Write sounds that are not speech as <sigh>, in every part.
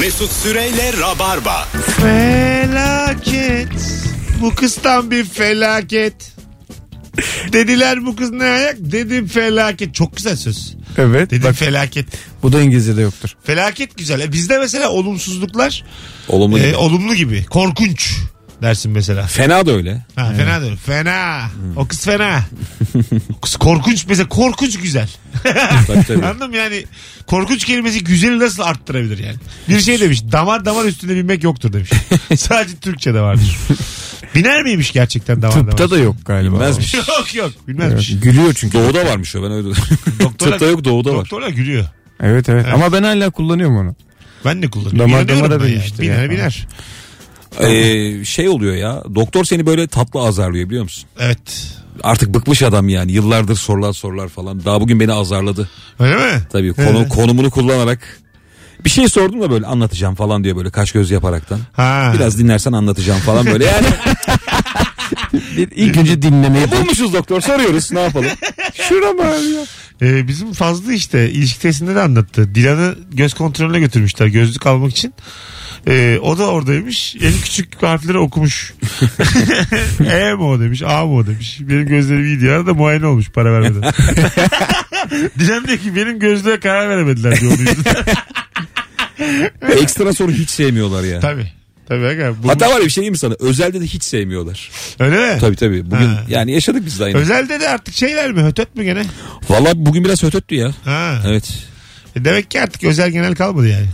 Mesut Süreyle Rabarba. Felaket. Bu kız tam bir felaket. Dediler bu kız ne ayak? Dedim felaket. Çok güzel söz. Evet. Dedim Bak, felaket. bu da İngilizce'de yoktur. Felaket güzel. E bizde mesela olumsuzluklar Olumlu. e, gibi. olumlu gibi. Korkunç dersin mesela. Fena da öyle. Ha, Fena değil. Fena. O kız fena. o kız korkunç mesela korkunç güzel. <laughs> Tabii, tabii. Anladın mı? Yani korkunç kelimesi güzeli nasıl arttırabilir yani? Bir şey demiş damar damar üstünde binmek yoktur demiş. <laughs> Sadece Türkçe'de vardır. Biner miymiş gerçekten damar damar? Tıpta da yok galiba. Bilmezmiş. <laughs> Yok yok bilmezmiş. Evet, Gülüyor çünkü. Doğuda varmış o ben öyle Doktorlar- Tıpta yok doğuda var. Doktorlar gülüyor. Evet, evet Ama ben hala kullanıyorum onu. Ben de kullanıyorum. Damar İnanıyorum damara ben yani. binmiştir Biner ya. biner. Ee, şey oluyor ya doktor seni böyle tatlı azarlıyor biliyor musun? Evet. Artık bıkmış adam yani yıllardır sorular sorular falan. Daha bugün beni azarladı. Öyle mi? Tabii konu, konumunu kullanarak. Bir şey sordum da böyle anlatacağım falan diyor böyle kaş göz yaparaktan. Ha. Biraz dinlersen anlatacağım falan böyle yani. <laughs> Bir, ilk önce dinlemeyi Bulmuşuz doktor soruyoruz ne yapalım. <laughs> Şura mı abi ya? Ee, bizim fazla işte ilişki testinde de anlattı. Dilan'ı göz kontrolüne götürmüşler gözlük almak için. Ee, o da oradaymış. En küçük harfleri okumuş. <laughs> e mi o demiş, A mı o demiş. Benim gözlerim iyi diyor. Arada muayene olmuş para vermeden. <laughs> Dilan diyor ki benim gözlüğe karar veremediler diyor. onun yüzünden. <laughs> Ekstra soru hiç sevmiyorlar ya. tabii. Tabii. Aga, bu- Hatta var ya bir şey diyeyim mi sana özelde de hiç sevmiyorlar. Öyle mi? Tabii tabii bugün Ha. yani yaşadık biz de aynı. Özelde de artık şeyler mi? Hötöt mü gene? Valla bugün biraz hötöttü ya. Ha. Evet. E Demek ki artık özel genel kalmadı yani.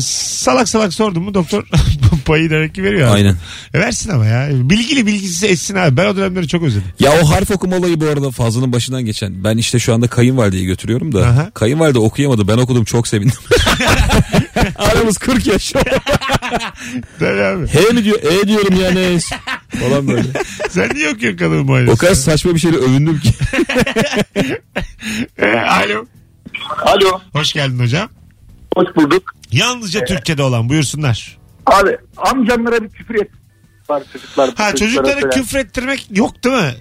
Salak salak sordum mu doktor <laughs> payı demek ki veriyor. abi. Aynen. E versin ama ya. Bilgili bilgisiz etsin abi. Ben o dönemleri çok özledim. Ya o harf okuma olayı bu arada Fazlı'nın başından geçen. Ben işte şu anda kayınvalideyi götürüyorum da. Aha. Kayınvalide okuyamadı. Ben okudum çok sevindim. <laughs> Aramız 40 yaş. <laughs> Tabii abi. He mi diyor? E diyorum yani. Falan böyle. Sen niye okuyorsun kadın muayenesi? O kadar saçma bir şeyle övündüm ki. E, alo. Alo. Hoş geldin hocam. Hoş bulduk. Yalnızca Türkçe'de olan buyursunlar. Abi amcamlara bir küfür et. Var çocuklar. Ha çocuklara söyle. küfrettirmek yok değil mi?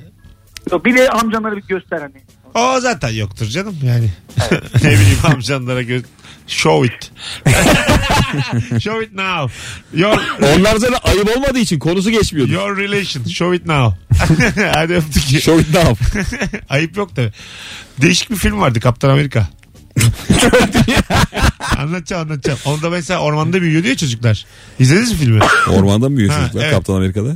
Yok, Bir de amcamlara bir göster hani. O zaten yoktur canım yani. <laughs> ne bileyim amcanlara göz... Show it. <laughs> Show it now. Your, Onlar zaten ayıp olmadığı için konusu geçmiyordu. your relation. Show it now. <laughs> Hadi öptük. Show it now. Ayıp yok tabii. Değişik bir film vardı Kaptan Amerika. <laughs> anlatacağım anlatacağım. Onda mesela ormanda büyüyor diyor çocuklar. İzlediniz mi filmi? Ormanda mı büyüyor Ha, çocuklar evet. Kaptan Amerika'da?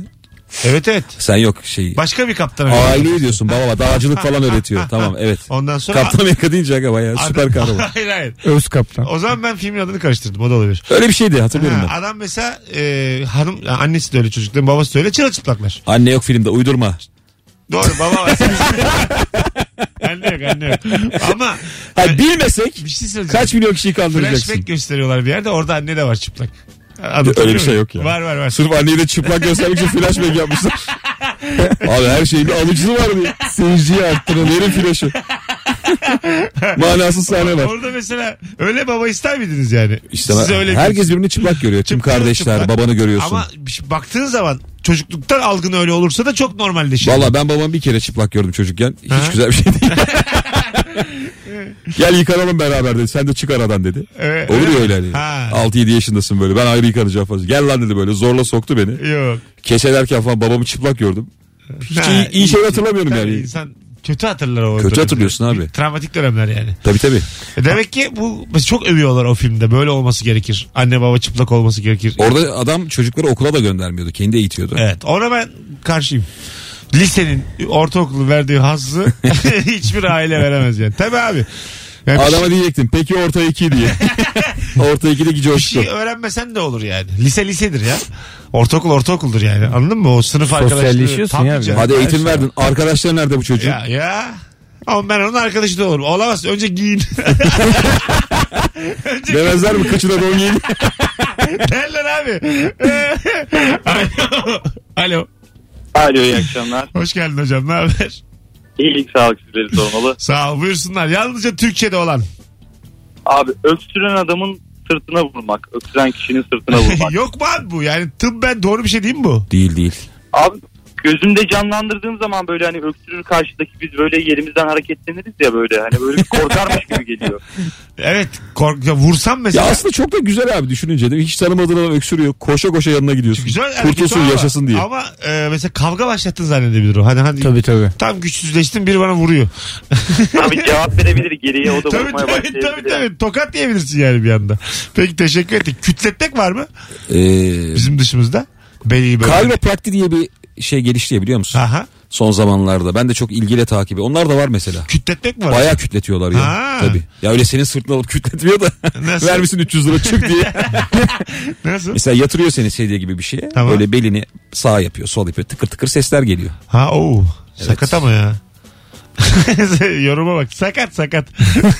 Evet evet. Sen yok şey. Başka bir Kaptan. Aileyi diyorsun baba baba dağcılık falan <laughs> öğretiyor. Tamam evet. Ondan sonra... Kaptan Amerika deyince aga bayağı süper kahraman. <laughs> hayır hayır. Öz kaptan. O zaman ben filmin adını karıştırdım. O da olabilir. Öyle bir şeydi hatırlıyorum Ha, ben. adam mesela e, hanım annesi de öyle çocukların babası da öyle çırılçıplaklar. Anne yok filmde uydurma. Doğru baba var. Anne yok anne yok. Ama Ha, bilmesek bir şey söyleyeceğim. kaç milyon kişiyi kandıracaksın. Flashback gösteriyorlar bir yerde orada anne de var çıplak. Anlatabiliyor Öyle bir şey muyum? yok ya. Var var var. Sırf anneyi de çıplak göstermek için flashback yapmışlar. <laughs> Abi her şeyin bir alıcısı var diye. Seyirciyi arttırın. Verin flaşı. <laughs> Manasız sahne var. Orada mesela öyle baba ister miydiniz yani? İşte Size öyle herkes birbirini çıplak görüyor. Tüm kardeşler, çıplak. babanı görüyorsun. Ama şey- baktığın zaman çocukluktan algın öyle olursa da çok normalleşir. Valla ben babamı bir kere çıplak gördüm çocukken. Hiç Ha? güzel bir şey değil. <laughs> <laughs> Gel yıkanalım beraber dedi. Sen de çık aradan dedi. Evet, Olur ya öyle hani. Ha. 6-7 yaşındasın böyle. Ben ayrı yıkanacağım falan. Gel lan dedi böyle. Zorla soktu beni. Yok. Keselerken falan babamı çıplak gördüm. Hiç Ha, iyi, iyi şey hatırlamıyorum Tabii yani. insan kötü hatırlar o Kötü hatırlıyorsun abi. Travmatik dönemler yani. Tabii tabii. E demek ki bu çok övüyorlar o filmde. Böyle olması gerekir. Anne baba çıplak olması gerekir. Orada adam çocukları okula da göndermiyordu. Kendi eğitiyordu. Evet ona ben karşıyım. Lisenin, ortaokulun verdiği hazzı <laughs> hiçbir aile veremez yani. Tabii abi. Yani bir Adama diyecektim peki orta iki diye. <laughs> orta ikideki bir coşku. şey öğrenmesen de olur yani. Lise lisedir ya. Ortaokul ortaokuldur yani. Anladın mı? O sınıf Tabii ya bir. Hadi eğitim şey. verdin. Arkadaşlar nerede bu çocuğun? Ya ya. Ama ben onun arkadaşı da olurum. Olamaz. Önce giyin. <laughs> Demezler mi kıçına don giyin? <laughs> Derler abi. Alo. Alo. Alo iyi akşamlar. Hoş geldin hocam. Ne haber? İyilik sağlık sizleri sormalı. <laughs> Sağ ol. Buyursunlar. Yalnızca Türkçe'de olan. Abi öksüren adamın sırtına vurmak. Öksüren kişinin sırtına vurmak. <laughs> Yok mu abi bu? Yani tıbben doğru bir şey değil mi bu? Değil değil. Abi gözümde canlandırdığım zaman böyle hani öksürür karşıdaki biz böyle yerimizden hareketleniriz ya böyle hani böyle bir korkarmış gibi geliyor. <laughs> Evet kork ya vursam Ya mesela. aslında çok da güzel abi düşününce de hiç tanımadığın adam öksürüyor. Koşa koşa yanına gidiyorsun. Güzel Kurtulsun ama- yaşasın diye. Ama e, mesela kavga başlattın zannedebilir o. Hani hani Tabii tabii. tam güçsüzleştin biri bana vuruyor. Abi cevap <laughs> verebilir geriye o da tabii vurmaya tabii, başlayabilir. tabii tabii tokat diyebilirsin yani bir anda. Peki teşekkür ettik. Kütletmek var mı Ee, bizim dışımızda? Belli böyle. Kalroprakti diye bir şey gelişti ya biliyor musun? Aha. Son zamanlarda. Ben de çok ilgiyle takibi. Onlar da var mesela. Kütletmek mi var? Bayağı kütletiyorlar ya. Ha. Tabii. Ya öyle senin sırtını alıp kütletmiyor da. Nasıl? Vermişsin 300 lira çık diye. <laughs> Nasıl? Mesela yatırıyor seni sedye gibi bir şeye. Tamam. Böyle belini sağ yapıyor sol yapıyor. Tıkır tıkır sesler geliyor. Ha o sakat ama ya. <laughs> Yoruma bak sakat sakat.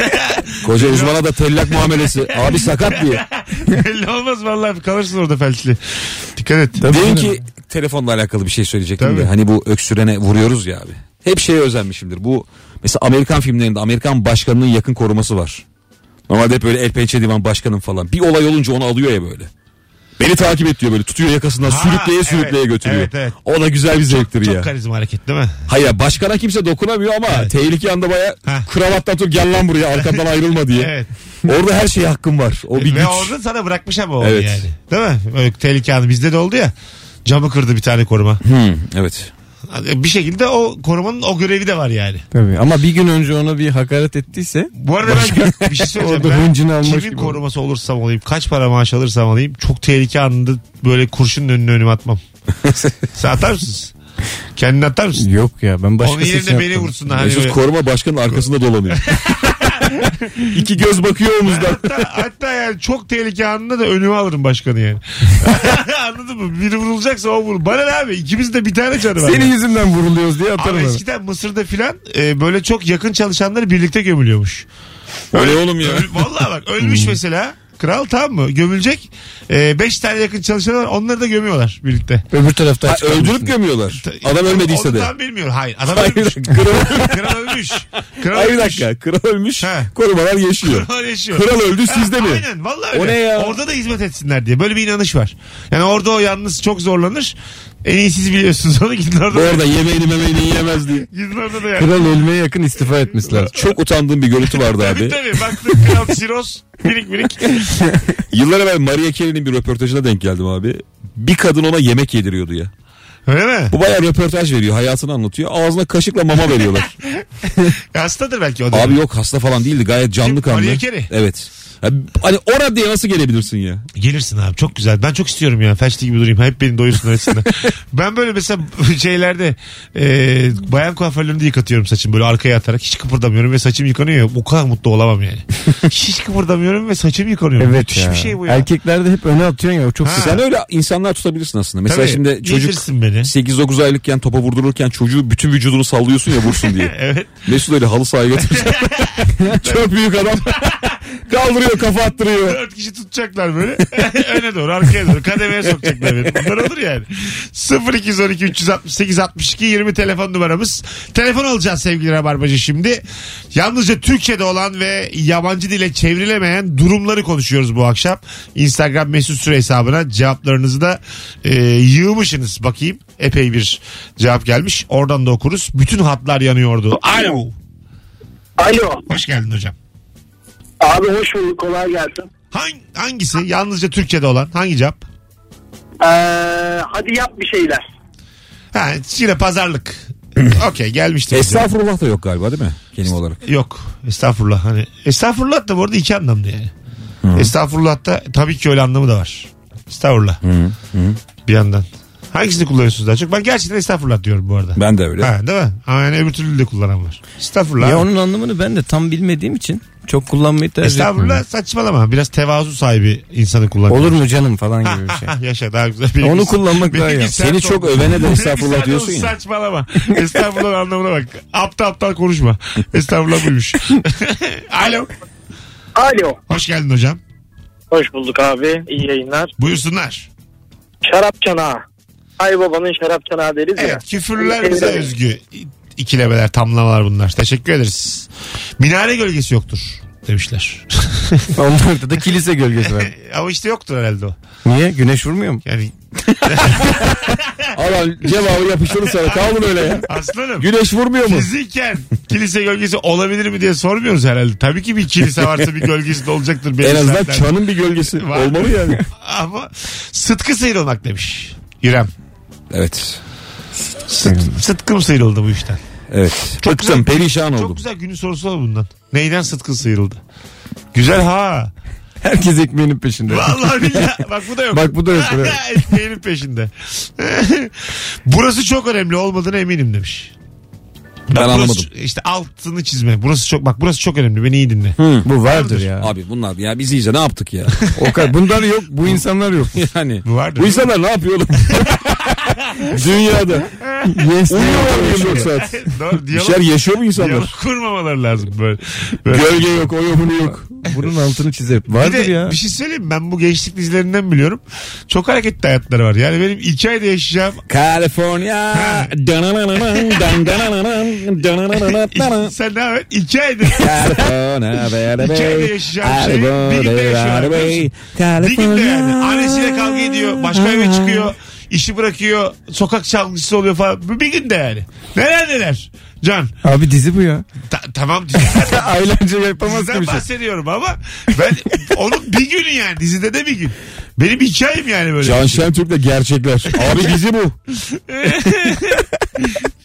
<laughs> Koca uzmana da tellak muamelesi. Abi sakat diye. <laughs> Belli olmaz vallahi kalırsın orada felçli. Dikkat et. Demin ki telefonla alakalı bir şey söyleyecektim Tabii. de. Hani bu öksürene vuruyoruz ya abi. Hep şeye özenmişimdir. Bu mesela Amerikan filmlerinde Amerikan başkanının yakın koruması var. Normalde hep böyle el pençe divan başkanın falan. Bir olay olunca onu alıyor ya böyle. Beni takip et diyor böyle tutuyor yakasından Ha, sürükleye evet, sürükleye götürüyor. evet, evet. O da güzel bir zevktir Çok ya. karizma hareket değil mi? Hayır başkana kimse dokunamıyor ama Evet. tehlike anda baya kravattan tut gel lan buraya arkamdan ayrılma diye. Evet. Orada her şeye hakkım var. O bir Ve güç. orada sana bırakmış ama o Evet. yani. Değil mi? Böyle tehlike anı bizde de oldu ya. Camı kırdı bir tane koruma. Hmm, evet. Bir şekilde o korumanın o görevi de var yani. Tabii. Ama bir gün önce ona bir hakaret ettiyse Bu arada ben bir şey söyleyeceğim. Orada hıncını almış kimin gibi koruması olursam olayım, kaç para maaş alırsam alayım çok tehlike anında böyle kurşunun önüne önüme atmam. <laughs> Sen atar mısınız? Kendini atar mısın? yok ya ben başka Onun yerine beni vursunlar. Hani Mesut böyle- koruma başkanın arkasında dolanıyor. <laughs> <laughs> İki göz bakıyor omuzdan. hatta, hatta yani çok tehlike anında da önüme alırım başkanı yani. <laughs> Anladın mı? Biri vurulacaksa o vurur. Bana ne abi? İkimiz de bir tane canı var. Senin yüzünden vuruluyoruz diye atarım. Abi onu. eskiden Mısır'da filan e, böyle çok yakın çalışanları birlikte gömülüyormuş. Öyle oğlum ya. Öl- Vallahi bak ölmüş mesela. Kral tamam mı? Gömülecek. E, beş tane yakın çalışanı var. Onları da gömüyorlar birlikte. Öbür tarafta Ha, öldürüp gömüyorlar. Adam ölmediyse de. tam bilmiyorum. Hayır. Adam Hayır, ölmüş. <laughs> kral, <laughs> Kral ölmüş. Kral hayır bir ölmüş. dakika. Kral ölmüş. He. Korumalar yaşıyor. Kral yaşıyor. Kral öldü sizde mi? Aynen vallahi öyle. O ne ya? Orada da hizmet etsinler diye. Böyle bir inanış var. Yani orada o yalnız çok zorlanır. En iyi siz biliyorsunuz <laughs> onu. Gidin orada. Bu arada yemeğini memeğini yiyemez diye. Gidin orada da yani. Kral ölmeye yakın istifa etmişler. <laughs> Çok utandığım bir görüntü vardı abi. tabii. Baktım kral siroz. Minik minik. <laughs> Yıllar evvel Maria Carey'nin bir röportajına denk geldim abi. Bir kadın ona yemek yediriyordu ya. Öyle mi? Bu bayağı röportaj veriyor. Hayatını anlatıyor. Ağzına kaşıkla mama veriyorlar. Hastadır belki o da. abi yok hasta falan değildi. Gayet canlı Kim? kanlı. Maria Carey? Evet. Hani o raddeye nasıl gelebilirsin ya? Gelirsin abi çok güzel. Ben çok istiyorum ya. Felçli gibi durayım. Hep beni doyursun arasında. <laughs> ben böyle mesela <laughs> şeylerde e, bayan kuaförlerinde yıkatıyorum saçımı böyle arkaya atarak. Hiç kıpırdamıyorum ve saçım yıkanıyor. O kadar mutlu olamam yani. <laughs> Hiç kıpırdamıyorum ve saçım yıkanıyor. Evet Müthiş ya. bir şey bu ya. Erkeklerde hep öne atıyorsun ya çok Ha. güzel. Sen öyle insanlar tutabilirsin aslında. Mesela Tabii, şimdi çocuk yedirsin beni. 8-9 aylıkken topa vurdururken çocuğu bütün vücudunu sallıyorsun ya vursun diye. Evet. Mesut öyle halı sahaya götürecek. Çok büyük adam. <laughs> Kaldırıyor kafa attırıyor. Dört kişi tutacaklar böyle. <laughs> Öne doğru arkaya doğru. Kademeye sokacaklar beni. Bunlar olur yani. 0212 368 62 20 telefon numaramız. Telefon alacağız sevgili Rabarbacı şimdi. Yalnızca Türkçe'de olan ve yabancı dile çevrilemeyen durumları konuşuyoruz bu akşam. Instagram mesut süre hesabına cevaplarınızı da e, yığmışsınız. Bakayım epey bir cevap gelmiş. Oradan da okuruz. Bütün hatlar yanıyordu. Alo. Alo. Hoş geldin hocam. Abi hoş bulduk kolay gelsin. Hangi, hangisi? Yalnızca Türkçe'de olan. Hangi cevap? Ee, hadi yap bir şeyler. Ha, yine pazarlık. <clears throat> Okey gelmişti. bize. Estağfurullah da yok galiba değil mi? Kelime olarak. Yok. Estağfurullah. Hani estağfurullah da bu arada iki anlamda yani. Estağfurullah da tabii ki öyle anlamı da var. Estağfurullah. Bir yandan. Hangisini kullanıyorsunuz daha çok? Ben gerçekten estağfurullah diyorum bu arada. Ben de öyle. Ha, değil mi? Ama yani öbür türlü de kullanan var. Estağfurullah. Ya onun anlamını ben de tam bilmediğim için çok kullanmayı tercih estağfurullah saçmalama. Biraz tevazu sahibi insanı kullanıyor. Olur mu canım falan gibi bir şey. Yaşa daha güzel. Benimki- Onu kullanmak daha iyi. Seni çok övene de estağfurullah diyorsun ya. Saçmalama. Estağfurullah anlamına bak. Aptal aptal konuşma. Estağfurullah buymuş. <laughs> Alo. Alo. Hoş geldin hocam. Hoş bulduk abi. İyi yayınlar. Buyursunlar. Şarap çanağı. Ay babanın şarap çanağı deriz ya. Evet küfürler bize özgü. İkilemeler tamlamalar bunlar. Teşekkür ederiz. Minare gölgesi yoktur demişler. <laughs> Onlarda da kilise gölgesi var. <laughs> Ama işte yoktur herhalde o. Niye? Güneş vurmuyor mu? Yani <laughs> Adam cevabı yapıştırır sana kaldın öyle ya. aslanım. Güneş vurmuyor mu? Fiziken kilise gölgesi olabilir mi diye sormuyoruz herhalde. Tabii ki bir kilise varsa bir gölgesi de olacaktır. En azından saatlerde. çanın bir gölgesi Var. olmalı yani. Ama sıtkı sıyrılmak demiş. İrem. Evet. Sıt, sıtkım sıyrıldı bu işten. Evet. Çok Bıktım güzel. perişan Çok oldum. güzel günün sorusu var bundan. Neyden sıtkın sıyrıldı? Güzel ha. Herkes ekmeğinin peşinde. Vallahi <laughs> billahi. Bak bu da yok. Bak bu da yok, evet. <laughs> Ekmeğinin peşinde. <laughs> Burası çok önemli olmadığına eminim demiş. Bak, burası- anlamadım. İşte altını çizme. Burası çok bak burası çok önemli. Beni iyi dinle. Bu vardır ya. Abi bunlar ya biz iyice ne yaptık ya? O kadar. Bunlar yok. Bu insanlar yok. yani. Bu vardır. Bu insanlar ne yapıyor oğlum? <laughs> Dünyada. Yes. Uyuyorlar mı 24 saat? Doğru, Bir diyalog, şeyler yaşıyor mu insanlar? kurmamaları lazım böyle. böyle. Gölge yok, o yok, bunu yok. Bunun altını çizer. Bir Vardır de ya. bir şey söyleyeyim mi? ben bu gençlik dizilerinden biliyorum. Çok hareketli hayatları var. Yani benim iki ayda yaşayacağım California. dananananan, dananananan, dananananan. <laughs> sen ne haber? İki aydır. California, baby. İki ayda yaşayacağım şey bir günde yaşıyorlar biliyor musun? Bir günde yani. Annesiyle kavga ediyor. Başka eve çıkıyor. İşi bırakıyor. Sokak çalgıcısı oluyor falan. Bir günde yani. Neler neler. Can. Abi dizi bu ya. Ta- tamam <laughs> Aylarca yapamaz diziden bir şey. bahsediyorum ama ben onun bir günü yani dizide de bir gün. Benim hikayem yani böyle. Can Şentürk'le gerçekler. Abi dizi bu. <laughs>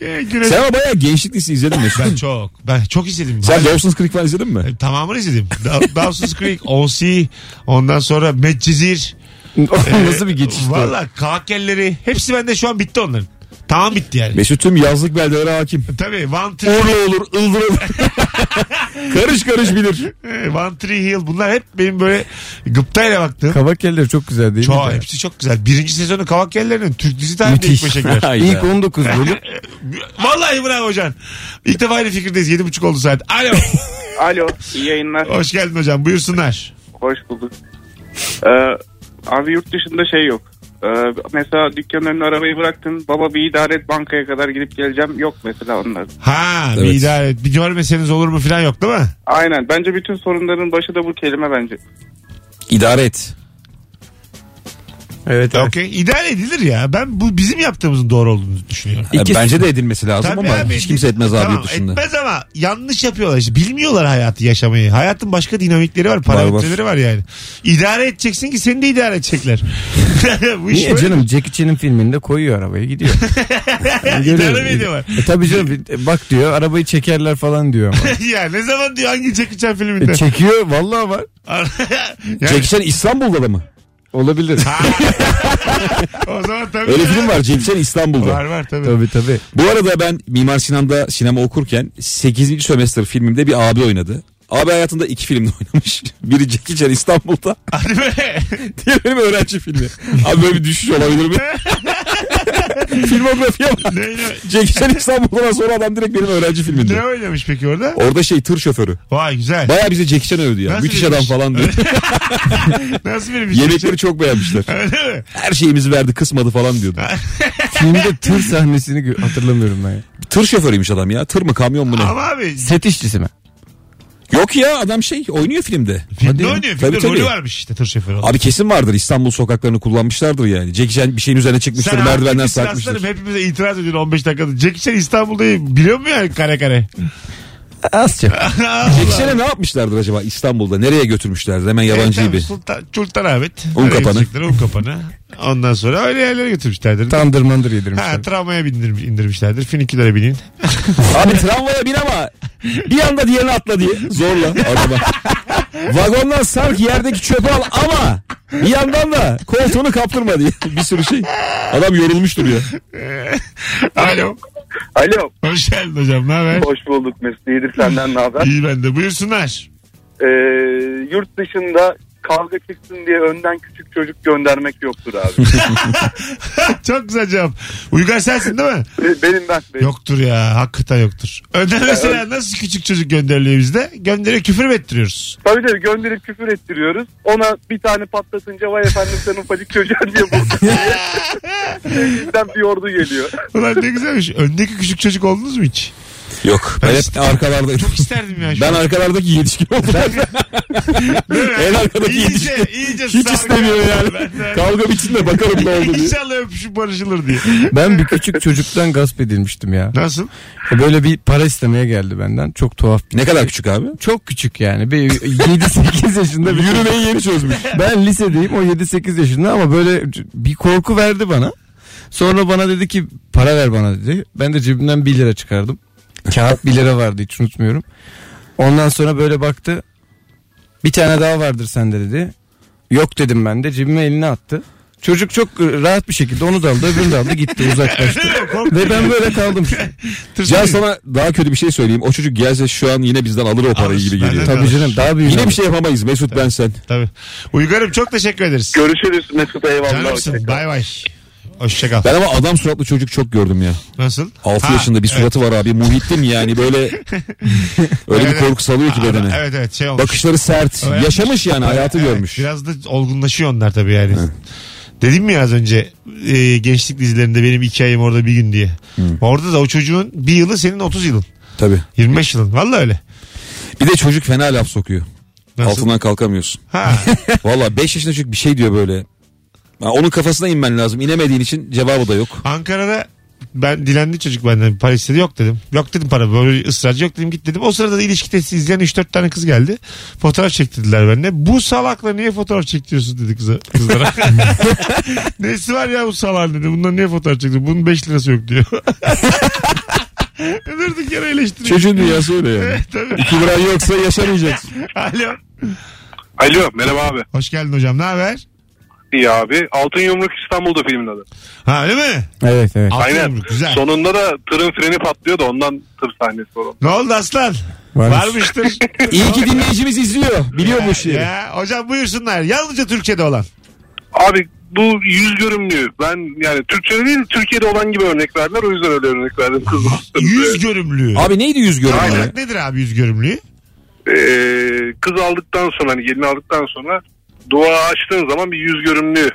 Ee, güneş- Sen ama bayağı gençlik dizisi izledin mi? Ben çok. Ben çok izledim. Sen Dawson's Creek falan izledin mi? Tamamını izledim. Da- Dawson's Creek, O.C. Ondan sonra Medcezir. <laughs> Nasıl bir geçiş bu? Valla kahkelleri. Hepsi bende şu an bitti onların. Tamam bitti yani. Mesut tüm yazlık beldelere hakim. Tabii One Tree, Urla olur, ıldır olur. <laughs> karış karış bilir. e, One Tree Hill bunlar hep benim böyle gıptayla baktığım. Kavak yerleri çok güzel değil Çok, mi? hepsi çok güzel. Birinci sezonu Kavakkellerinin Türk dizi tarihinde ilk beşe girer. <laughs> İlk 19 bölüm. Vallahi bravo hocam. İlk defa aynı fikirdeyiz. Yedi buçuk oldu saat. Alo. Alo iyi yayınlar. Hoş geldin hocam. Buyursunlar. Hoş bulduk. Ee, abi yurt dışında şey yok. Ee, mesela dükkanın önüne arabayı bıraktın. Baba bir idare et bankaya kadar gidip geleceğim. Yok mesela onlar. Ha bir Evet. idare bir görmeseniz olur mu falan yok değil mi? Aynen. Bence bütün sorunların başı da bu kelime bence. İdare et. Evet. evet. Okey. İdare edilir ya. Ben bu bizim yaptığımızın doğru olduğunu düşünüyorum. İkisi- Bence de edilmesi lazım Tabii ama abi, hiç kimse etmez abi tamam, yurt dışında. Etmez ama yanlış yapıyorlar işte. Bilmiyorlar hayatı yaşamayı. Hayatın başka dinamikleri var. Parametreleri var, yani. İdare edeceksin ki seni de idare edecekler. <laughs> bu iş Niye böyle. canım Jackie Chan'ın filminde koyuyor arabayı gidiyor. <laughs> İdare mi ediyorlar? E, tabii canım bir- <laughs> bak diyor arabayı çekerler falan diyor ama. ya ne zaman diyor hangi Jackie Chan E, filminde? çekiyor vallahi var. yani, Jackie Chan İstanbul'da da mı? Olabilir. o zaman tabii. Öyle film var Chan İstanbul'da. Var var tabii. tabii tabii. Bu arada ben Mimar Sinan'da sinema okurken 8. sömestr filmimde bir abi oynadı. Abi hayatında iki filmde oynamış. <laughs> Biri Jackie Chan İstanbul'da. Hadi be. <laughs> Diğeri benim öğrenci filmi. Abi böyle bir düşüş olabilir mi? <laughs> <laughs> Filmografiye bak. ne, ne, Jackie Chan İstanbul'dan sonra adam direkt benim öğrenci filminde. ne oynamış peki orada? Orada şey tır şoförü. Vay güzel. Baya bize Jackie Chan övdü ya. Nasıl Müthiş adam falan diyor. <laughs> Nasıl bir Yemekleri çok beğenmişler. <laughs> Öyle mi? Her şeyimizi verdi kısmadı falan diyordu. Filmde tır sahnesini hatırlamıyorum ben. ya. Tır şoförüymüş adam ya. Tır mı kamyon mu ne? Ama abi Set işçisi mi? Yok ya adam şey oynuyor filmde. filmde Hadi oynuyor. Tabii, Filmde rolü tabii. varmış işte tır şoförü. Abi kesin vardır İstanbul sokaklarını kullanmışlardır yani. Jackie Chan bir şeyin üzerine çıkmıştır Sen merdivenden sarkmıştır. aslanım hepimize itiraz ediyorsun 15 dakikada. Jackie Chan İstanbul'da biliyor mu yani kare kare? Az çok. Jackie Chan'e ne yapmışlardır acaba İstanbul'da? Nereye götürmüşlerdir hemen yabancı gibi. Sultan, Sultanahmet. Un kapanı. Un kapanı. Ondan sonra öyle yerlere götürmüşlerdir. Tandır mandır Ha, yedirmişler. tramvaya bindir, indirmişlerdir. Finikülere binin. <laughs> Abi tramvaya bin ama bir anda diğerine atla diye. Zorla araba. <laughs> Vagondan sark yerdeki çöpü al ama bir yandan da koltuğunu kaptırma diye. Bir sürü şey. Adam yorulmuştur ya. Alo. Alo. Hoş geldin hocam. Ne haber? Hoş bulduk Mesut. İyidir senden ne haber? İyi ben de. Buyursunlar. Ee, yurt dışında kavga çıksın diye önden küçük çocuk göndermek yoktur abi. <laughs> Çok güzel cevap. Uygar sensin değil mi? benim ben. Benim. Yoktur ya. Hakikaten yoktur. Önden mesela nasıl küçük çocuk gönderiliyor bizde? Gönderiyor küfür mü ettiriyoruz? Tabii tabii gönderip küfür ettiriyoruz. Ona bir tane patlatınca vay efendim sen ufacık çocuğa diye diye. <laughs> Sevgiliden bir ordu geliyor. Ulan ne güzelmiş. Öndeki küçük çocuk oldunuz mu hiç? Yok. Ben hep arkalardaydım. Çok isterdim ya. şu Ben an. arkalardaki yetişkin oldum. <laughs> en arkadaki İyice, yetişkin. iyice Hiç istemiyor yani. Ben Kavga bitsin de bakalım ne oldu diye. İnşallah öpüşüp barışılır diye. Ben bir küçük çocuktan gasp edilmiştim ya. Nasıl? Böyle bir para istemeye geldi benden. Çok tuhaf. Ne kadar küçük abi? Çok küçük yani. Bir 7-8 yaşında bir Yürümeyi yeni çözmüş. Ben lisedeyim o 7-8 yaşında ama böyle bir korku verdi bana. Sonra bana dedi ki para ver bana dedi. Ben de cebimden 1 lira çıkardım. Kağıt 1 lira vardı hiç unutmuyorum. Ondan sonra böyle baktı. Bir tane daha vardır sende dedi. Yok dedim ben de cebime elini attı. Çocuk çok rahat bir şekilde onu da aldı öbürünü de aldı gitti uzaklaştı. <laughs> Ve ben böyle kaldım. Can sana daha kötü bir şey söyleyeyim. O çocuk gelse şu an yine bizden alır o parayı Alır. gibi geliyor. de- Tabii canım daha büyük. Yine bir şey yapamayız Mesut ben sen. Tabii. Uygar'ım çok teşekkür ederiz. Görüşürüz Mesut eyvallah. Canımsın. Bay bay. Hoşçakal. Ben ama adam suratlı çocuk çok gördüm ya. Nasıl? 6 Ha, yaşında bir suratı var abi. Muhittin yani böyle <laughs> öyle Evet, bir korku salıyor ki Ara- bedene. Evet evet şey olmuş. Bakışları sert. Evet. Yaşamış yani hayatı Evet, görmüş. Biraz da olgunlaşıyor onlar tabii yani. Dedim mi az önce e, gençlik dizilerinde benim iki ayım orada bir gün diye. Orada da o çocuğun bir yılı senin 30 yılın. Tabii. 25 yılın. Valla öyle. Bir de çocuk fena laf sokuyor. Nasıl? Altından kalkamıyorsun. Ha. <laughs> Valla 5 yaşında çocuk bir şey diyor böyle. Ha, onun kafasına inmen lazım. İnemediğin için cevabı da yok. Ankara'da ben dilendi çocuk benden para istedi yok dedim. Yok dedim para böyle ısrarcı yok dedim git dedim. O sırada da ilişki testi izleyen 3-4 tane kız geldi. Fotoğraf çektirdiler benimle. Bu salakla niye fotoğraf çektiriyorsun dedi kıza, kızlara. <laughs> Nesi var ya bu salak dedi. Bundan niye fotoğraf çektiriyor? Bunun 5 lirası yok diyor. <laughs> Durduk yere eleştiriyor. Çocuğun dünyası öyle yani. Evet, tabii. 2 liran yoksa yaşamayacaksın. Alo. Alo merhaba abi. Hoş geldin hocam. Ne haber? İyi abi. Altın Yumruk İstanbul'da filmin adı. Ha öyle mi? Evet evet. Altın Aynen. yumruk, güzel. Sonunda da tırın freni patlıyor da ondan tır sahnesi var. Ne oldu aslan? Varmış. Varmıştır. <laughs> İyi ki dinleyicimiz izliyor. Biliyor bu işleri. Ya, hocam buyursunlar. Yalnızca Türkçe'de olan. Abi bu yüz görümlüğü ben yani Türkçe'de değil Türkiye'de olan gibi örnek verdiler o yüzden öyle örnek verdim kızım. Yüz görümlüğü. Abi neydi yüz görünümü? Aynen. Nedir abi yüz görümlüğü? Ee, kız aldıktan sonra hani gelini aldıktan sonra dua açtığın zaman bir yüz görümlüğü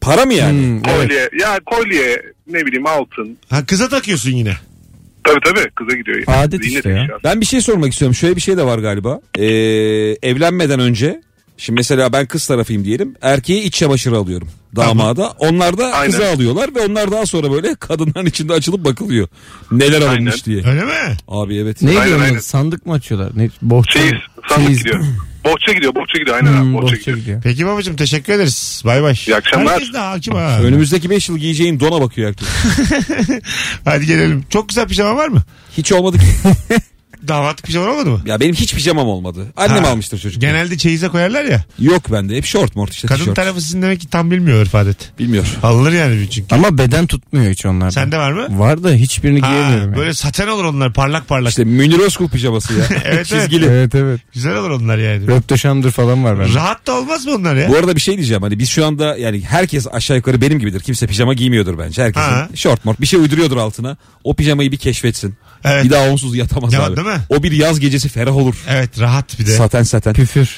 Para mı yani? Hmm, evet. kolye ya kolye ne bileyim altın Ha kıza takıyorsun yine. tabi tabi kıza gidiyor. Yani. Adet Ziynet işte ya. Ben bir şey sormak istiyorum. Şöyle bir şey de var galiba. Ee, evlenmeden önce Şimdi mesela ben kız tarafıyım diyelim. Erkeğe iç çamaşırı alıyorum. Damada. Onlar da Aynen. kıza alıyorlar ve onlar daha sonra böyle kadınların içinde açılıp bakılıyor. Neler alınmış Aynen. diye. Öyle mi? Abi evet. Onun? aynen. Sandık mı açıyorlar? Ne? Bohça. Şey sandık Çeyiz. gidiyor. <laughs> Bohça gidiyor bohça gidiyor aynen abi Hmm, bohça, bohça gidiyor. gidiyor. Peki babacığım teşekkür ederiz. Bay bay. İyi akşamlar. Herkes de hakim ha. Önümüzdeki 5 yıl giyeceğin dona bakıyor herkes. <laughs> Hadi gelelim. Çok güzel pijama var mı? Hiç olmadı ki. <laughs> Damatlık pijama olmadı mı? Ya benim hiç pijamam olmadı. Annem Ha, almıştır çocuk. Genelde çeyize koyarlar ya. Yok bende. Hep short mort işte Kadın tişört. tarafı sizin demek ki tam bilmiyor örf adet. Bilmiyor. Alınır yani çünkü. Ama beden tutmuyor hiç onlarda. Sende var mı? Var da hiçbirini Ha, giyemiyorum. yani. böyle saten olur onlar parlak parlak. İşte Münir Özkul pijaması ya. <laughs> Evet. Çizgili. Evet evet. Güzel olur onlar yani. Röpteşandır falan var bende. Rahat da olmaz mı onlar ya? Bu arada bir şey diyeceğim. Hani biz şu anda yani herkes aşağı yukarı benim gibidir. Kimse pijama giymiyordur bence. Herkesin Ha. short mort bir şey uyduruyordur altına. O pijamayı bir keşfetsin. Evet. Bir daha onsuz yatamaz Ya, abi. değil mi? O bir yaz gecesi ferah olur. Evet rahat bir de. Saten saten. Püfür.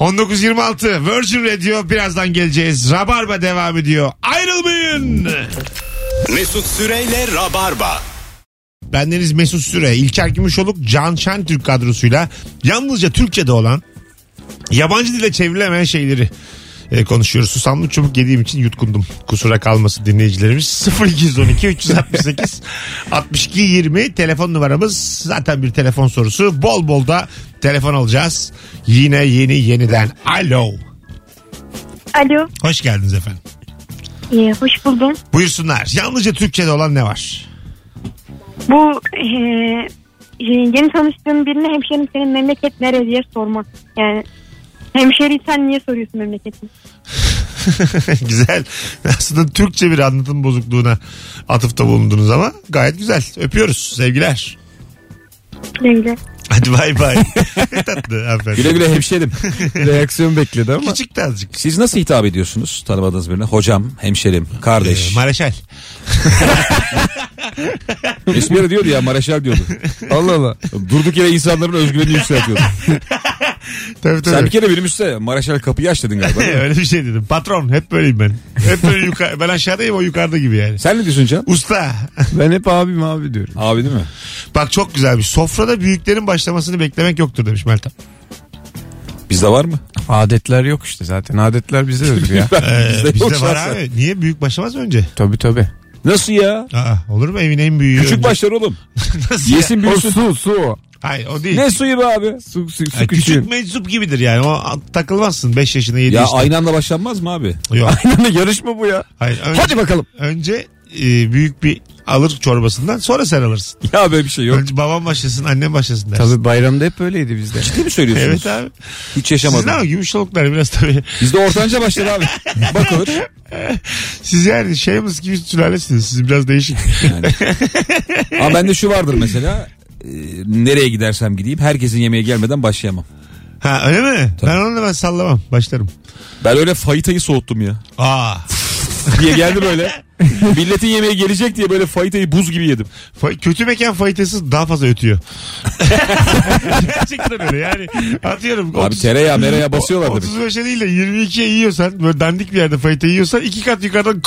1926 Virgin Radio birazdan geleceğiz. Rabarba devam ediyor. Ayrılmayın. Mesut Süreyle Rabarba. Bendeniz Mesut Süre, İlker Gümüşoluk, Can Şentürk kadrosuyla yalnızca Türkçe'de olan yabancı dile çevrilemeyen şeyleri e, konuşuyoruz. Susamlı çubuk yediğim için yutkundum. Kusura kalmasın dinleyicilerimiz. 0212 368 62 20 telefon numaramız. Zaten bir telefon sorusu. Bol bol da telefon alacağız. Yine yeni yeniden. Alo. Alo, Hoş geldiniz efendim. iyi, hoş buldum. Buyursunlar. Yalnızca Türkçe'de olan ne var? Bu eee, yeni tanıştığım birine hemşerim senin memleket nere diye sormak. Yani hemşeriysen niye soruyorsun memleketini? <laughs> güzel. Aslında Türkçe bir anlatım bozukluğuna atıfta bulundunuz ama gayet güzel. Öpüyoruz. Sevgiler. Güle güle. Hadi bay bay. <laughs> Tatlı hanımefendi. Güle güle hemşerim. Reaksiyon bekledi ama. Küçük de azıcık. Siz nasıl hitap ediyorsunuz tanımadığınız birine? Hocam, hemşerim, kardeş. Ee, Mareşal. <laughs> Ara diyordu ya Mareşal diyordu. Allah Allah. Durduk yere insanların özgüvenini yükseltiyordu. <laughs> Tabii tabii. Sen bir kere benim üstüne Mareşal kapıyı aç dedin galiba. değil mi? <laughs> Öyle bir şey dedim. Patron hep böyleyim ben. Hep böyle yukarı. Ben aşağıdayım o yukarıda gibi yani. Sen ne diyorsun Can? Usta. Ben hep abim abi diyorum. Abi değil mi? Bak çok güzelmiş. Sofrada büyüklerin başlamasını beklemek yoktur demiş Meltem. Bizde var mı? Adetler yok işte zaten. Adetler bize özgü ya. Ee, Bizde bizde yok var şahsen. abi. Niye büyük başlamaz mı önce? tabii tabii. Nasıl ya? Aa, olur mu evin en büyüğü? Küçük önce? başlar oğlum. <laughs> Nasıl ya? Yesin O büyüsün. su su. Hayır o değil. Ne suyu be abi? Su, su, su Yani küçük meczup gibidir yani. O takılmazsın 5 yaşında 7 Ya yaşında. aynı anda başlanmaz mı abi? Yok. <laughs> Aynen yarışma bu ya. Hayır. Önce, Hadi bakalım. önce e, büyük bir alır çorbasından sonra sen alırsın. Ya böyle bir şey yok. Önce babam başlasın annem başlasın dersin. Tabii bayramda hep öyleydi bizde. Ciddi mi söylüyorsunuz? Evet abi. Hiç Sizin yaşamadım. ama gümüşoluklar biraz tabii. Bizde ortanca başlar abi. <laughs> Bakılır. Siz yani şeyimiz gibi sülalesiniz. Siz biraz değişik. <laughs> Ama bende şu vardır mesela. e, nereye gidersem gideyim herkesin yemeğe gelmeden başlayamam. ha öyle mi? Ben onu da ben sallamam. Başlarım. Ben öyle fayitayı soğuttum ya. Aa. diye geldi böyle. <laughs> <laughs> Milletin yemeği gelecek diye böyle fayitayı buz gibi yedim. Fa- kötü mekan fayitası daha fazla ötüyor. <laughs> Gerçekten öyle yani. Atıyorum. Abi tereyağı mereyağı basıyorlar tabii. 35'e değil de 22'ye yiyorsan böyle dandik bir yerde fayita yiyorsan iki kat yukarıdan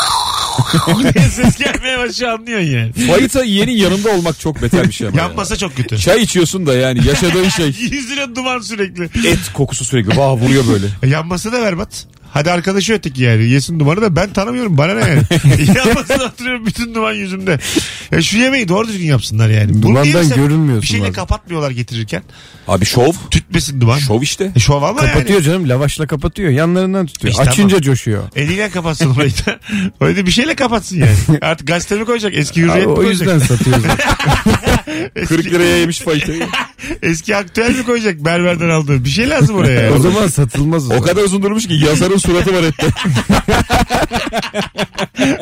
<laughs> diye ses gelmeye başlıyor anlıyorsun yani. Fayita yiyenin yanında olmak çok beter bir şey ama. ya. Yanmasa çok kötü. Çay içiyorsun da yani yaşadığın şey. Yüzüne duman sürekli. Et kokusu sürekli. Vah vuruyor böyle. E, Yanması da berbat. Hadi arkadaşı öteki yani. Yesin dumanı da ben tanımıyorum. Bana ne yani. <laughs> Yanmasına oturuyorum bütün duman yüzümde. Ya şu yemeği doğru düzgün yapsınlar yani. Bunu Dumandan mesela görünmüyorsun Bir şeyle bazen. kapatmıyorlar getirirken. Abi şov. Tütmesin duman. Şov işte. E, şov ama Kapatıyor yani. canım lavaşla kapatıyor. Yanlarından tutuyor. İşte Açınca coşuyor. Eliyle kapatsın orayı da. <laughs> Öyle de bir şeyle kapatsın yani. Artık gazetemi koyacak. Eski hürriyet Abi, mi o koyacak? yüzden satıyoruz. <laughs> 40 liraya yemiş fayitayı. Eski aktüel mi koyacak berberden aldığı? Bir şey lazım oraya. yani. o zaman satılmaz o, O kadar uzun durmuş ki yazarın suratı var ette. <laughs>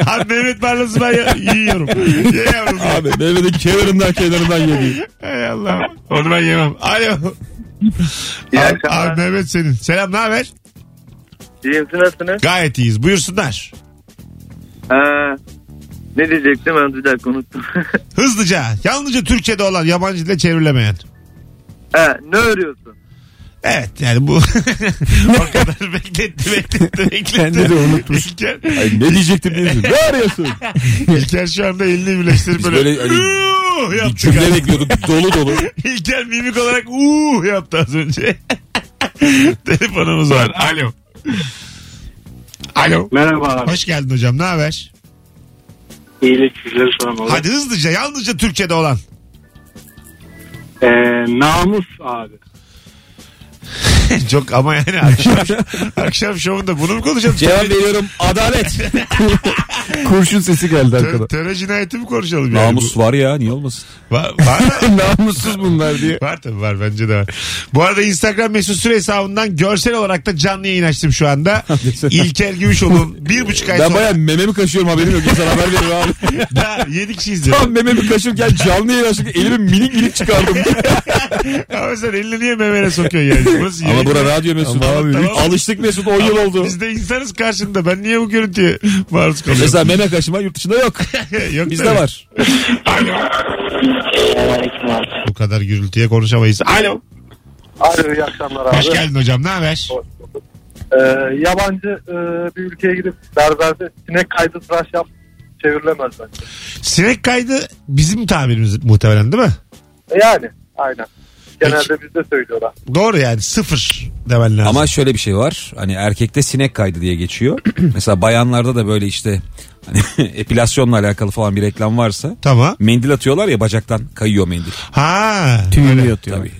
Abi Mehmet Barlas'ı ben ya- yiyorum. Ye yavrum. Abi Mehmet'in kenarından kenarından yedi. Hay Allah. Onu ben yemem. Alo. İyi Abi, akşamlar. abi Mehmet senin. Selam ne haber? İyiyim siz nasılsınız? Gayet iyiyiz. Buyursunlar. Ha, ne diyecektim ben bir dakika unuttum. <laughs> Hızlıca. Yalnızca Türkçe'de olan yabancı dile çevrilemeyen. ha, ne örüyorsun? Evet yani bu <laughs> o kadar bekletti bekletti bekletti. Kendi de unutmuş. İlker, Ay ne diyecektim diye. Ne arıyorsun? <laughs> İlker şu anda elini birleştirip Biz böyle, böyle hani "Uuu" Bir yaptı. cümle galiba. bekliyorduk dolu dolu. <laughs> İlker mimik olarak uuu yaptı az önce. Telefonumuz var. Alo. Alo. Merhaba abi. Hoş geldin hocam. Ne haber? İyilik sizleri sormalı. Hadi hızlıca yalnızca Türkçe'de olan. Ee, namus abi. <laughs> Çok ama yani akşam, akşam şovunda bunu mu konuşalım? Cevap veriyorum adalet. <laughs> Kurşun sesi geldi Tö- arkadan. Terör cinayeti mi konuşalım yani? Namus var ya niye olmasın? Bu- Var, var? <laughs> Namussuz bunlar diye. Var tabii var bence de var. Bu arada Instagram mesut süre hesabından görsel olarak da canlı yayın açtım şu anda. İlker Gümüşoğlu'nun bir buçuk ay Ben sonra baya mememi kaşıyorum haberim yok. İnsan haber veriyor abi. daha yedi kişi izliyor. Tam mememi kaşırken canlı yayın açtık elimi minik minik çıkardım. Ama sen elini niye memene sokuyorsun yani? Ama yayın. bura radyo Mesut. Ama abi, Tamam. Alıştık Mesut 10 yıl oldu. Biz de insanız karşında. Ben niye bu görüntüye maruz kalıyorum? Mesela meme kaşıma yurt dışında yok. <laughs> Yok Bizde tabii. var. Bu kadar gürültüye konuşamayız. Alo. Alo iyi akşamlar abi. Hoş geldin hocam. Ne haber? Ee, yabancı e, bir ülkeye gidip berberde sinek kaydı tıraş yap çevrilemez bence. Sinek kaydı bizim tabirimiz muhtemelen değil mi? Yani aynen. Genelde bizde söylüyorlar. Doğru yani sıfır demen lazım. Ama şöyle bir şey var. Hani erkekte sinek kaydı diye geçiyor. <clears throat> Mesela bayanlarda da böyle işte hani <laughs> epilasyonla alakalı falan bir reklam varsa Tamam. mendil atıyorlar ya bacaktan kayıyor mendil. Ha. Tüyünü yatıyor. Tabii.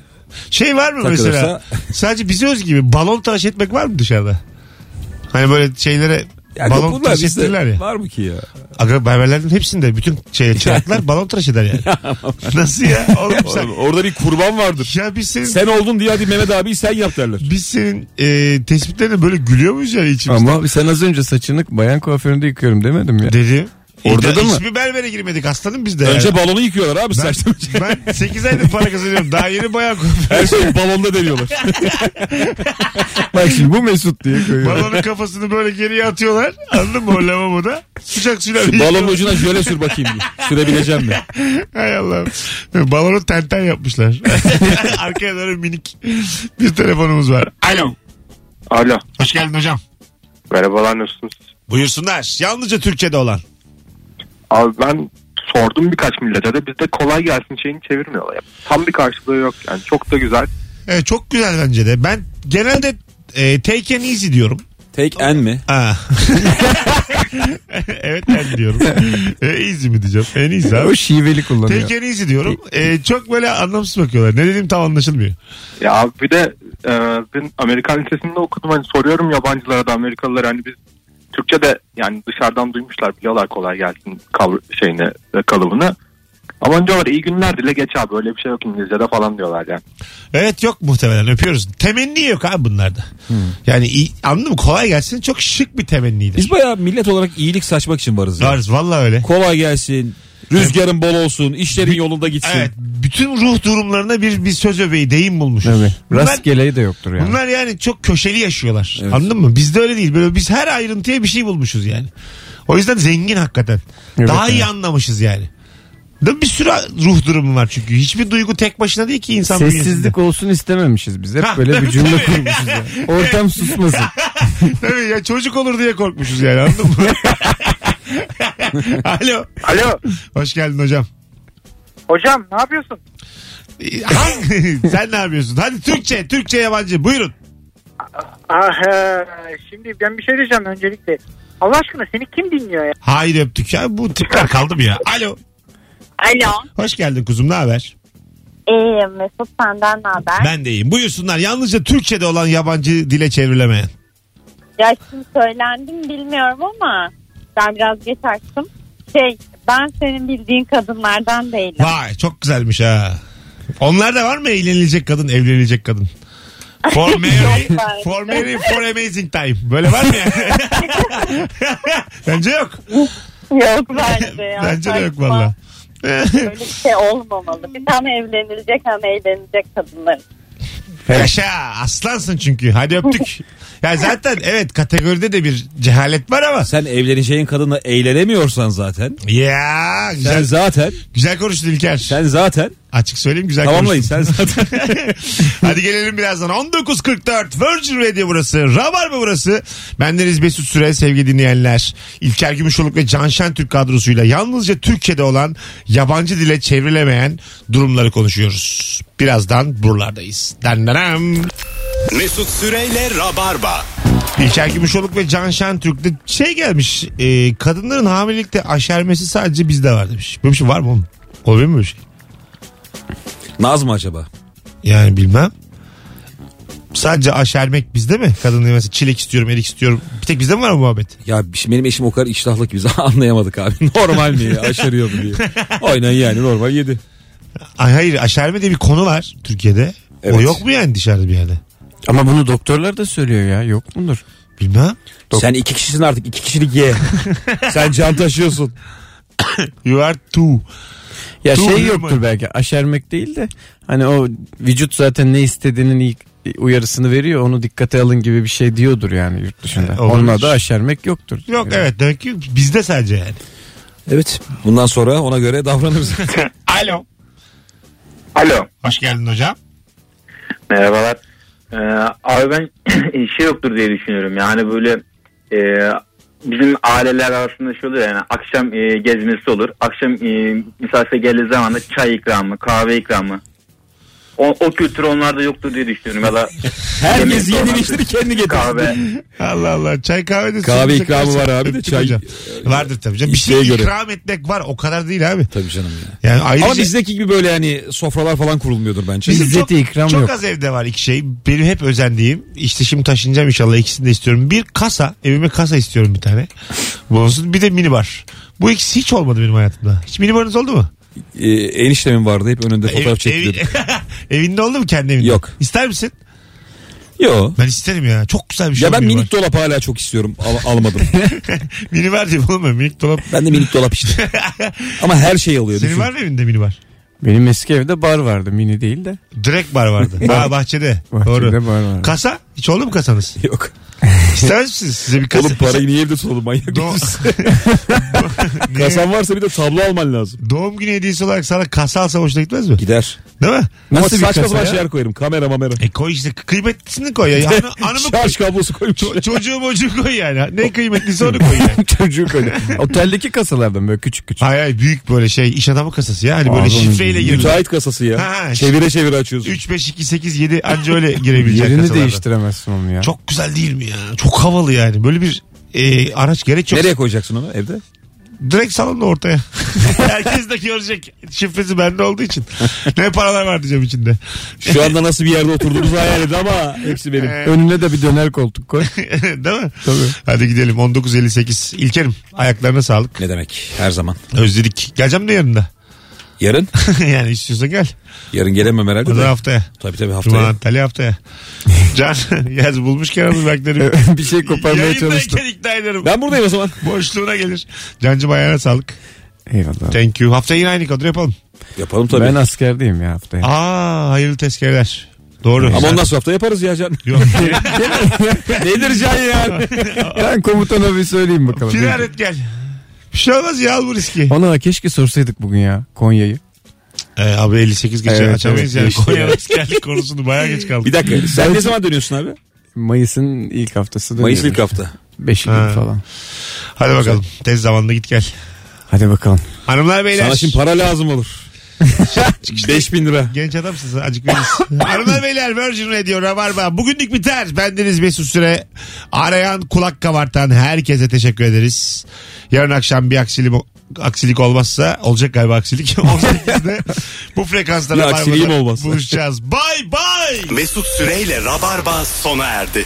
Şey var mı Takılırsa- mesela? <laughs> Sadece bize özgü gibi balon tıraş etmek var mı dışarıda? Hani böyle şeylere Ya balon bunlar tıraş bizde ettirirler ya. var mı ki ya? Aga berberlerin hepsinde bütün şey <laughs> çıraklar balon tıraş eder yani. <laughs> Nasıl ya? <laughs> Oğlum sen, Oğlum, Orada bir kurban vardır. ya biz senin, Sen oldun diye hadi Mehmet abi sen yap derler. biz senin e, tespitlerine böyle gülüyor muyuz yani içimizde? Ama sen az önce saçını bayan kuaföründe yıkıyorum demedim ya. Dedi. Orada da mı? Hiçbir berbere girmedik aslanım biz de. Önce yani. balonu yıkıyorlar abi saçta. ben 8 aydır para kazanıyorum. Daha yeni bayağı Her şeyi balonda deliyorlar. <laughs> Bak şimdi bu Mesut diye koyuyor. Balonun kafasını böyle geriye atıyorlar. Anladın mı o lavaboda? Sıcak suyla bir balonun ucuna jöle sür bakayım diye. Sürebileceğim mi? Hay Allah'ım. Balonu tenten yapmışlar. <laughs> Arkaya doğru minik bir telefonumuz var. Alo. Alo. Hoş geldin hocam. Merhabalar nasılsınız? Buyursunlar. Yalnızca Türkçe'de olan. Abi ben sordum birkaç millete de bizde kolay gelsin şeyini çevirmiyorlar. Yani tam bir karşılığı yok yani çok da güzel. Evet, çok güzel bence de. Ben genelde e, take and easy diyorum. Take en mi? Ha. <laughs> evet ben diyorum. E, easy mi diyeceğim? En easy O abi. şiveli kullanıyor. Take and easy diyorum. E, çok böyle anlamsız bakıyorlar. Ne dediğim tam anlaşılmıyor. Ya abi bir de e, ben Amerikan lisesinde okudum hani soruyorum yabancılara da Amerikalılara hani biz Türkçe de yani dışarıdan duymuşlar biliyorlar kolay gelsin kal şeyini e, kalıbını. Ama diyorlar iyi günler dile geç abi öyle bir şey yok İngilizce'de falan diyorlar yani. Evet yok muhtemelen öpüyoruz. Temenni yok abi bunlarda. Yani iyi, anladın mı? Kolay gelsin çok şık bir temennidir. Biz bayağı millet olarak iyilik saçmak için varız. ya. Varız valla öyle. Kolay gelsin. Rüzgarın bol olsun. işlerin yolunda gitsin. Evet. Bütün ruh durumlarına bir, bir söz öbeği deyim bulmuşuz. Tabii. Bunlar, Rastgeleyi de yoktur yani. bunlar yani çok köşeli yaşıyorlar. Evet. Anladın mı? Bizde öyle değil. Böyle biz her ayrıntıya bir şey bulmuşuz yani. O yüzden zengin hakikaten. Evet, Daha iyi evet. anlamışız yani. Mi? Bir sürü ruh durumu var çünkü. Hiçbir duygu tek başına değil ki insan Sessizlik bünyesinde. olsun istememişiz biz. Hep Ha, böyle bir tabii, cümle tabii. kurmuşuz yani. Ortam <laughs> susmasın. Tabii ya çocuk olur diye korkmuşuz yani anladın mı? <laughs> <laughs> Alo. Alo. Hoş geldin hocam. Hocam ne yapıyorsun? <laughs> Sen ne yapıyorsun? Hadi Türkçe, Türkçe yabancı. Buyurun. Ah, e, şimdi ben bir şey diyeceğim öncelikle. Allah aşkına seni kim dinliyor ya? Hayır öptük ya. Bu tipler kaldı mı ya? Alo. Alo. Hoş geldin kuzum. Ne haber? İyiyim Mesut senden ne haber? Ben de iyiyim. Buyursunlar. Yalnızca Türkçe'de olan yabancı dile çevrilemeyen. Ya şimdi söylendim bilmiyorum ama ben biraz geç açtım. Şey ben senin bildiğin kadınlardan değilim. Vay çok güzelmiş ha. Onlar da var mı eğlenilecek kadın, evlenilecek kadın? For <laughs> Mary, for Mary, for amazing time. Böyle var mı yani? <laughs> Bence yok. Yok bence ya. <laughs> Bence de yok valla. Böyle bir şey olmamalı. Bir tane evlenilecek hem eğlenecek kadınların. Yaşa aslansın çünkü. Hadi öptük. <laughs> Ya zaten evet kategoride de bir cehalet var ama. Sen evleneceğin kadınla eğlenemiyorsan zaten. Ya Sen güzel, zaten. güzel konuştun İlker. Sen zaten. Açık söyleyeyim güzel Tamamlayın sen zaten. <laughs> Hadi gelelim birazdan. 19.44 Virgin Radio burası. Rabarba burası. Bendeniz Mesut Süre sevgili dinleyenler. İlker Gümüşoluk ve Can Şentürk kadrosuyla yalnızca Türkçe'de olan yabancı dile çevrilemeyen durumları konuşuyoruz. Birazdan buralardayız. Dendenem. Mesut Süreyle Rabarba. İlker Gümüşoluk ve Can Şentürk'te şey gelmiş. e, kadınların hamilelikte aşermesi sadece bizde var demiş. Böyle bir şey var mı oğlum? Olabilir mi böyle şey? Naz mı acaba? Yani bilmem. Sadece aşermek bizde mi? Kadın mesela çilek istiyorum, erik istiyorum. Bir tek bizde mi var bu muhabbet? Ya şimdi benim eşim o kadar iştahlı ki biz <laughs> anlayamadık abi. <laughs> Normal mi? Aşarıyor mu diye. Aynen yani normal yedi. Ay hayır aşerme diye bir konu var Türkiye'de. O Evet. yok mu yani dışarıda bir yerde? Ama bunu doktorlar da söylüyor ya. Yok mudur? Bilmem. Sen iki kişisin artık. iki kişilik ye. <laughs> Sen can taşıyorsun. You are two. Ya Dur, şey yoktur mi? belki aşermek değil de hani o vücut zaten ne istediğinin ilk uyarısını veriyor onu dikkate alın gibi bir şey diyordur yani yurt dışında. Evet, olabilir. Onunla da aşermek yoktur. Yok Yani. evet demek ki bizde sadece yani. Evet. Bundan sonra ona göre davranırız. <laughs> Alo. Alo. Hoş geldin hocam. Merhabalar. Ee, abi ben <clears throat> şey yoktur diye düşünüyorum. Yani böyle e, bizim aileler arasında şey oluyor yani akşam e, gezmesi olur. Akşam e, misafir geldiği zaman da çay ikramı, kahve ikramı. O, o kültür onlarda yoktur diye düşünüyorum. Ya da <laughs> Herkes yemek yedi içtir kendi getirsin. kahve. <laughs> Allah Allah çay kahve de Kahve ikramı var abi de öptük çay- hocam. Vardır tabii canım. Bir şey göre. ikram etmek var o kadar değil abi. Tabii canım ya. Yani ayrıca... Ama bizdeki gibi böyle yani sofralar falan kurulmuyordur bence. Bizim İzzeti çok, ikram çok yok. az evde var iki şey. Benim hep özendiğim. işte şimdi taşınacağım inşallah ikisini de istiyorum. Bir kasa. Evime kasa istiyorum bir tane. Bu olsun. Bir de minibar. Bu ikisi hiç olmadı benim hayatımda. Hiç minibarınız oldu mu? Ee, eniştemin vardı hep önünde fotoğraf evi- <laughs> evinde oldu mu kendi evinde? Yok. İster misin? Yo. Ben isterim ya. Çok güzel bir şey. Ya ben mini minik dolap hala çok istiyorum. Al- almadım. <laughs> mini var diyeyim oğlum. Minik dolap. ben de minik dolap işte. <laughs> Ama her şey alıyor. Senin düşün. var mı evinde mini var? Benim eski evde bar vardı mini değil de. Direkt bar vardı. ha bahçede. Bahçede Doğru. bar vardı. Kasa? Hiç oldu mu kasanız? Yok. İstemez misiniz? Size bir kasa. Oğlum parayı niye evde tutalım manyak Do-? <laughs> <laughs> Kasan varsa bir de tablo alman lazım. Doğum günü hediyesi olarak sana kasa alsam hoşuna gitmez mi? Gider. Değil mi? Ama Nasıl bir saçma sapan şeyler koyarım. Kamera mamera. E koy işte kıymetlisini koy ya. Hanı, <laughs> hanımı koy. Şarj kablosu koymuş. Ç- çocuğu mocuğu koy yani. Ne kıymetlisi onu koy yani. Çocuk öyle. Oteldeki kasalardan böyle küçük küçük. Hayır hayır büyük böyle şey iş adamı kasası ya. Hani böyle onun şifreyle girilir. Müteahhit kasası ya. Ha, çevire çevire açıyorsun. 3, 5, 2, 8, 7 anca öyle girebilecek Yerini kasalardan. değiştiremezsin onu ya. Çok güzel değil mi ya? Çok havalı yani. Böyle bir e, araç gerek yok. Nereye koyacaksın onu evde? Direkt salonda ortaya. <laughs> Herkes de görecek. Şifresi bende olduğu için. ne paralar var diyeceğim içinde. Şu anda nasıl bir yerde oturduğumuzu hayal edin ama hepsi benim. Önüne de bir döner koltuk koy. <laughs> Değil mi? Tabii. Hadi gidelim 19.58. İlkerim ayaklarına sağlık. Ne demek her zaman. Özledik. Geleceğim de yanında. Yarın? <laughs> yani istiyorsan gel. Yarın gelemem herhalde O da de. haftaya. Tabii tabii Cuma haftaya. Antalya haftaya. <laughs> Can <laughs> yaz bulmuş Kerem'in beklerim. bir şey koparmaya çalıştım. Yayındayken ikna ederim. Ben buradayım o zaman. Boşluğuna gelir. Cancım ayağına sağlık. Eyvallah. Thank you. Haftaya yine aynı kadro yapalım. Yapalım tabii. Ben askerdeyim ya haftaya. Aa hayırlı tezkereler. Doğru. Ama ondan sonra hafta yaparız ya Can. Yok. Nedir Can yani? Ben komutana bir söyleyeyim bakalım. Firar et gel. Bir şey olmaz ya al bu riski. Ona keşke sorsaydık bugün ya Konya'yı. Ee, abi 58 geçe Evet, açamayız evet, yani. geçti Konya ya. askerlik konusunu bayağı geç kaldık. Bir dakika sen ne zaman dönüyorsun abi? Mayıs'ın ilk haftası da. Mayıs ilk hafta. Beşi Ha. gün falan. Hadi bakalım. Tez zamanda git gel. Hadi bakalım. Hanımlar beyler. Sana şimdi para lazım olur. 5000 lira. Genç adamsın sen acık veririz. <laughs> Hanımlar beyler Virgin Radio Rabarba. Bugünlük biter. Bendeniz Mesut Süre. Arayan kulak kabartan herkese teşekkür ederiz. Yarın akşam bir aksilik, aksilik olmazsa olacak galiba aksilik. <laughs> 18'de bu frekansta Bir Rabarba'da aksiliğim olmazsa. buluşacağız. Bay bay. Mesut Süreyle Rabarba sona erdi.